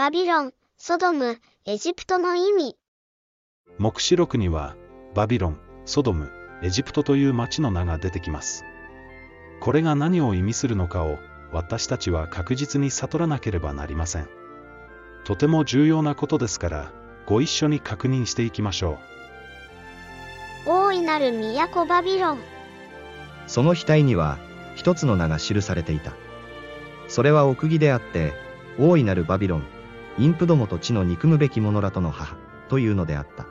バビロン、ソドム、エジプトの意味。黙示録には、バビロン、ソドム、エジプトという町の名が出てきます。これが何を意味するのかを、私たちは確実に悟らなければなりません。とても重要なことですから、ご一緒に確認していきましょう。大いなる都バビロン。その額には、一つの名が記されていた。それは奥義であって、大いなるバビロン、インプどもと地の憎むべき者らとの母、というのであった。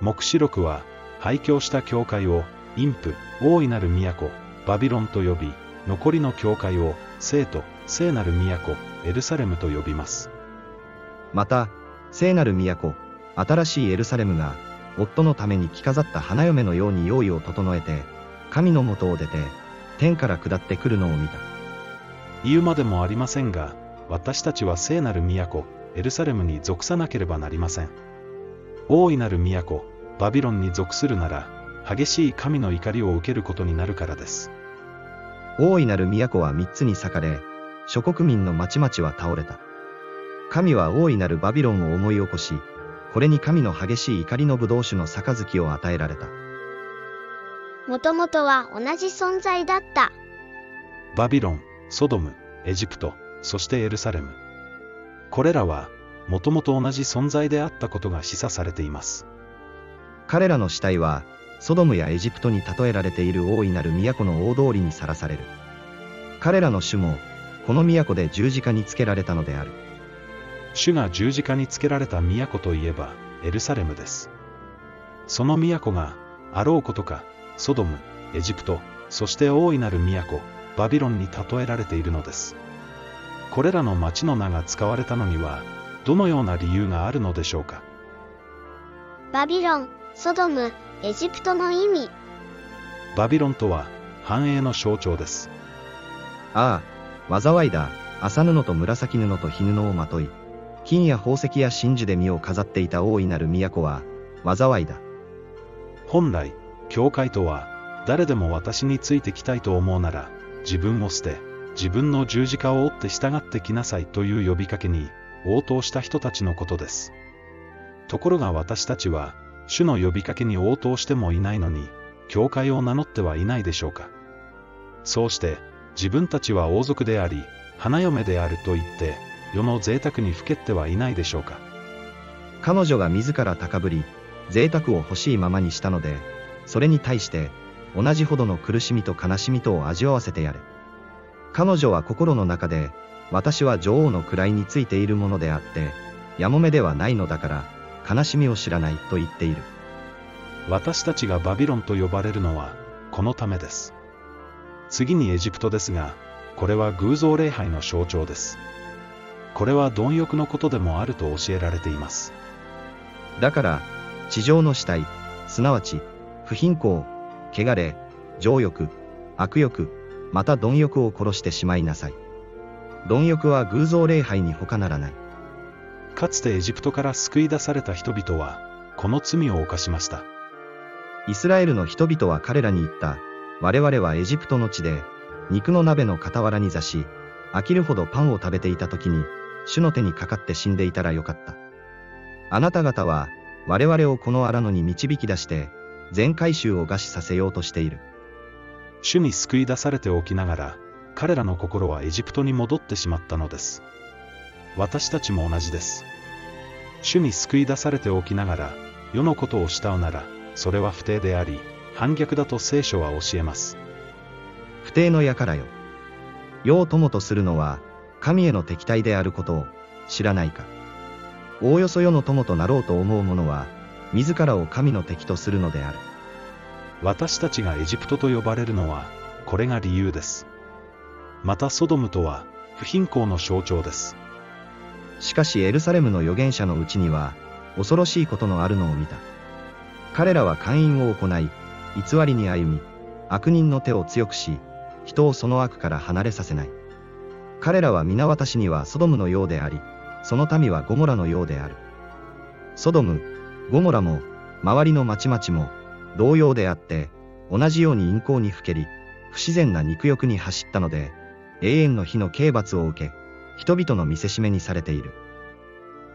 黙示録は、廃墟した教会を、インプ、大いなる都、バビロンと呼び、残りの教会を、聖と、聖なる都、エルサレムと呼びます。また、聖なる都、新しいエルサレムが、夫のために着飾った花嫁のように用意を整えて、神の元を出て、天から下ってくるのを見た。言うまでもありませんが、私たちは聖なる都、エルサレムに属さなければなりません。大いなる都、バビロンに属するなら、激しい神の怒りを受けることになるからです。大いなる都は三つに裂かれ、諸国民の町々は倒れた。神は大いなるバビロンを思い起こし、これに神の激しい怒りの葡萄酒の杯を与えられた。もともとは同じ存在だった。バビロン、ソドム、エジプト、そしてエルサレム。これらは、もともと同じ存在であったことが示唆されています。彼らの死体は、ソドムやエジプトに例えられている大いなる都の大通りにさらされる。彼らの主も、この都で十字架につけられたのである。主が十字架につけられた都といえば、エルサレムです。その都が、あろうことか、ソドム、エジプト、そして大いなる都、バビロンに例えられているのです。これらの町の名が使われたのには、どのような理由があるのでしょうか？バビロン、ソドム、エジプトの意味。バビロンとは、繁栄の象徴です。ああ、災いだ、麻布と紫布と絹布をまとい、金や宝石や真珠で身を飾っていた大いなる都は、災いだ。本来、教会とは、誰でも私についてきたいと思うなら、自分を捨て、自分の十字架を追って従ってきなさいという呼びかけに、応答した人たちのことです。ところが私たちは、主の呼びかけに応答してもいないのに、教会を名乗ってはいないでしょうか。そうして、自分たちは王族であり、花嫁であると言って、世の贅沢にふけってはいないでしょうか。彼女が自ら高ぶり、贅沢を欲しいままにしたので、それに対して、同じほどの苦しみと悲しみとを味わわせてやれ。彼女は心の中で、私は女王の位についているものであって、やもめではないのだから、悲しみを知らないと言っている。私たちがバビロンと呼ばれるのは、このためです。次にエジプトですが、これは偶像礼拝の象徴です。これは貪欲のことでもあると教えられています。だから、地上の死体、すなわち、不貧困、汚れ、情欲、悪欲、また貪欲を殺してしまいなさい。貪欲は偶像礼拝に他ならない。かつてエジプトから救い出された人々は、この罪を犯しました。イスラエルの人々は彼らに言った。我々はエジプトの地で、肉の鍋の傍らに座し、飽きるほどパンを食べていた時に、主の手にかかって死んでいたらよかった。あなた方は、我々をこの荒野に導き出して、全回収を餓死させようとしている。主に救い出されておきながら、彼らの心はエジプトに戻ってしまったのです。私たちも同じです。主に救い出されておきながら、世のことを慕うなら、それは不定であり、反逆だと聖書は教えます。不定の輩よ。世を友とするのは、神への敵対であることを知らないか。おおよそ世の友となろうと思う者は、自らを神の敵とするのである。私たちがエジプトと呼ばれるのは、これが理由です。またソドムとは、不貧困の象徴です。しかしエルサレムの預言者のうちには、恐ろしいことのあるのを見た。彼らは勧誘を行い、偽りに歩み、悪人の手を強くし、人をその悪から離れさせない。彼らは皆私にはソドムのようであり、その民はゴモラのようである。ソドム、ゴモラも、周りの町々も、同様であって、同じように陰行にふけり、不自然な肉欲に走ったので、永遠の火の刑罰を受け、人々の見せしめにされている。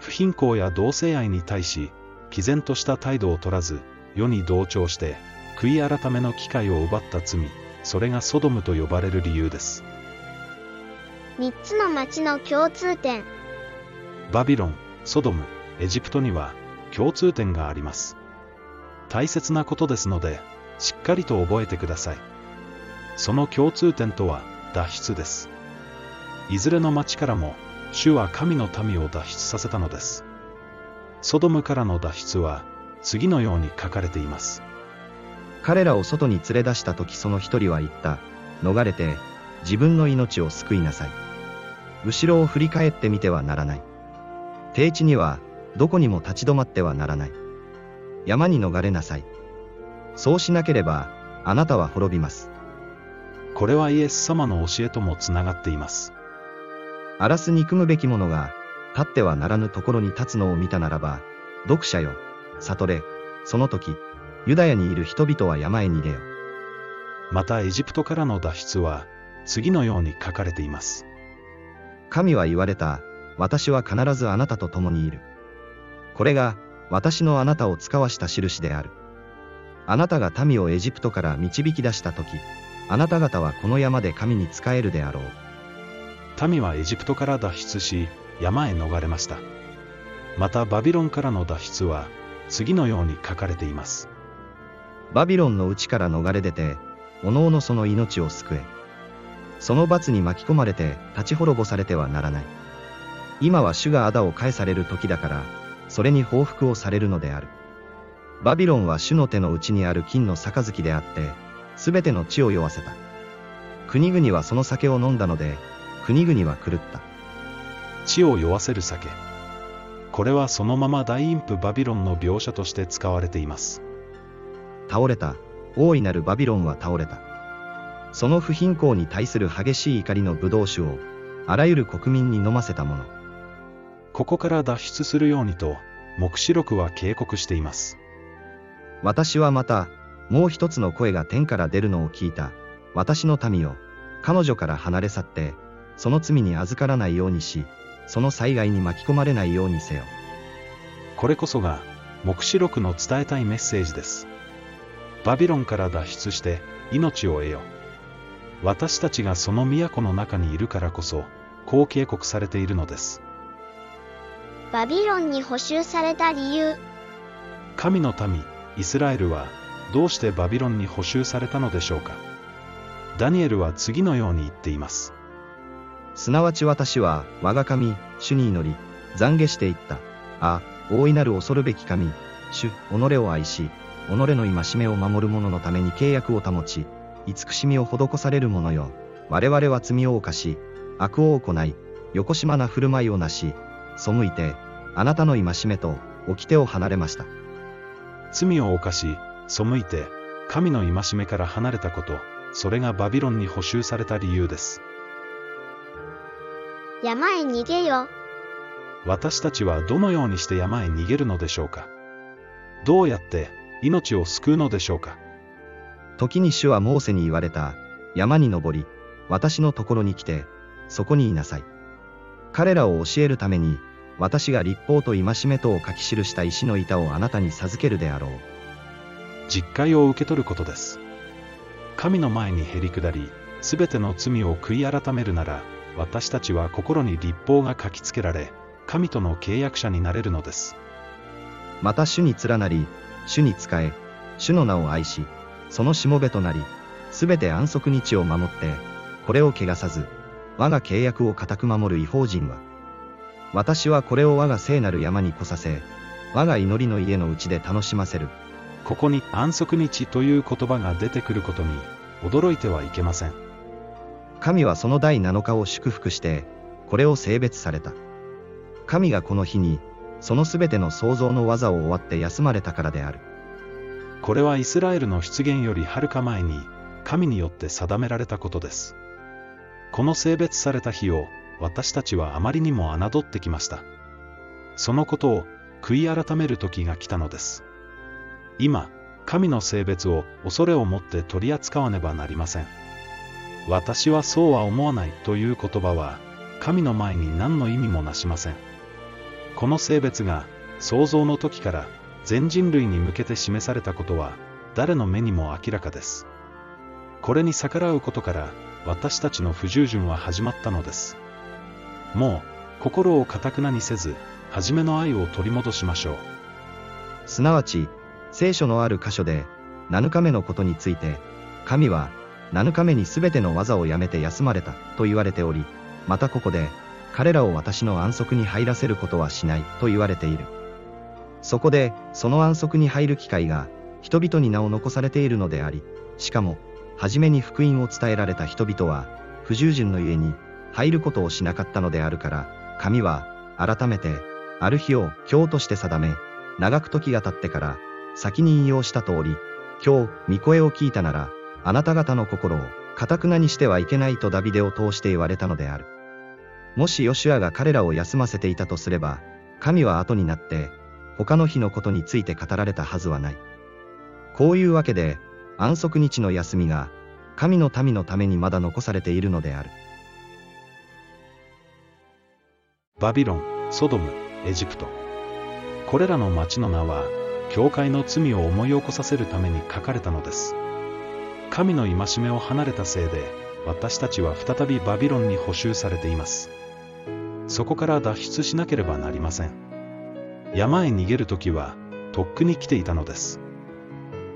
不貧困や同性愛に対し、毅然とした態度を取らず、世に同調して、悔い改めの機会を奪った罪、それがソドムと呼ばれる理由です。3つの町の共通点。バビロン、ソドム、エジプトには共通点があります。大切なことですので、しっかりと覚えてください。その共通点とは脱出です。いずれの町からも、主は神の民を脱出させたのです。ソドムからの脱出は、次のように書かれています。彼らを外に連れ出した時その一人は言った。逃れて、自分の命を救いなさい。後ろを振り返ってみてはならない。低地には、どこにも立ち止まってはならない。山に逃れなさい。そうしなければ、あなたは滅びます。これはイエス様の教えともつながっています。荒らす憎むべき者が、立ってはならぬところに立つのを見たならば、読者よ、悟れ、その時、ユダヤにいる人々は山へ逃げよ。またエジプトからの脱出は、次のように書かれています。神は言われた、私は必ずあなたと共にいる。これが、私のあなたを使わした印である。あなたが民をエジプトから導き出した時、あなた方はこの山で神に仕えるであろう。民はエジプトから脱出し、山へ逃れました。またバビロンからの脱出は、次のように書かれています。バビロンの内から逃れ出て、おのおのその命を救え。その罰に巻き込まれて立ち滅ぼされてはならない。今は主が仇を返される時だから、それに報復をされるのである。バビロンは主の手の内にある金の杯であって、すべての地を酔わせた。国々はその酒を飲んだので、国々は狂った。地を酔わせる酒。これはそのまま大陰譜バビロンの描写として使われています。倒れた、大いなるバビロンは倒れた。その不貧困に対する激しい怒りの葡萄酒を、あらゆる国民に飲ませたもの。ここから脱出するようにと、黙示録は警告しています。私はまた、もう一つの声が天から出るのを聞いた。私の民よ、彼女から離れ去って、その罪に預からないようにし、その災害に巻き込まれないようにせよ。これこそが、黙示録の伝えたいメッセージです。バビロンから脱出して、命を得よ。私たちがその都の中にいるからこそ、こう警告されているのです。バビロンに捕囚された理由。神の民、イスラエルは、どうしてバビロンに捕囚されたのでしょうか。ダニエルは次のように言っています。すなわち私は、我が神、主に祈り、懺悔していった。あ、大いなる恐るべき神、主、己を愛し、己の戒めを守る者のために契約を保ち、慈しみを施される者よ。我々は罪を犯し、悪を行い、よこしまな振る舞いをなし、背いて、あなたの戒めと、掟を離れました。罪を犯し、背いて、神の戒めから離れたこと、それがバビロンに捕囚された理由です。山へ逃げよ。私たちはどのようにして山へ逃げるのでしょうかどうやって命を救うのでしょうか時に主はモーセに言われた。山に登り、私のところに来て、そこにいなさい。彼らを教えるために、私が立法と戒めとを書き記した石の板をあなたに授けるであろう。実戒を受け取ることです。神の前にへり下り、すべての罪を悔い改めるなら、私たちは心に立法が書きつけられ、神との契約者になれるのです。また主に連なり、主に仕え、主の名を愛し、そのしもべとなり、すべて安息日を守って、これを汚さず、我が契約を固く守る違法人は、私はこれを我が聖なる山に来させ、我が祈りの家のうちで楽しませる。ここに安息日という言葉が出てくることに、驚いてはいけません。神はその第7日を祝福して、これを性別された。神がこの日に、そのすべての創造の技を終わって休まれたからである。これはイスラエルの出現よりはるか前に、神によって定められたことです。この性別された日を、私たちはあまりにも侮ってきました。そのことを、悔い改める時が来たのです。今、神の性別を恐れを持って取り扱わねばなりません。私はそうは思わないという言葉は、神の前に何の意味もなしません。この性別が創造の時から全人類に向けて示されたことは誰の目にも明らかです。これに逆らうことから私たちの不従順は始まったのです。もう心をかたくなにせず、初めの愛を取り戻しましょう。すなわち、聖書のある箇所で、7日目のことについて、神は、7日目にすべての技をやめて休まれた、と言われており、またここで、彼らを私の安息に入らせることはしない、と言われている。そこで、その安息に入る機会が、人々に名を残されているのであり、しかも、初めに福音を伝えられた人々は、不従順のゆえに、入ることをしなかったのであるから、神は、改めて、ある日を今日として定め、長く時が経ってから、先に引用した通り、今日、御声を聞いたなら、あなた方の心を、かたくなにしてはいけないとダビデを通して言われたのである。もしヨシュアが彼らを休ませていたとすれば、神は後になって、他の日のことについて語られたはずはない。こういうわけで、安息日の休みが、神の民のためにまだ残されているのである。バビロン、ソドム、エジプト。これらの町の名は、教会の罪を思い起こさせるために書かれたのです。神の戒めを離れたせいで、私たちは再びバビロンに捕囚されています。そこから脱出しなければなりません。山へ逃げるときは、とっくに来ていたのです。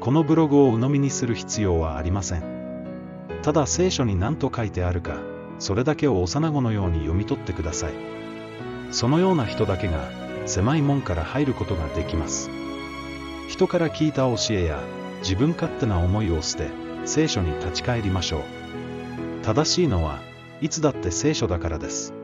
このブログを鵜呑みにする必要はありません。ただ聖書に何と書いてあるか、それだけを幼子のように読み取ってください。そのような人だけが、狭い門から入ることができます。人から聞いた教えや、自分勝手な思いを捨て、聖書に立ち返りましょう。正しいのは、いつだって聖書だからです。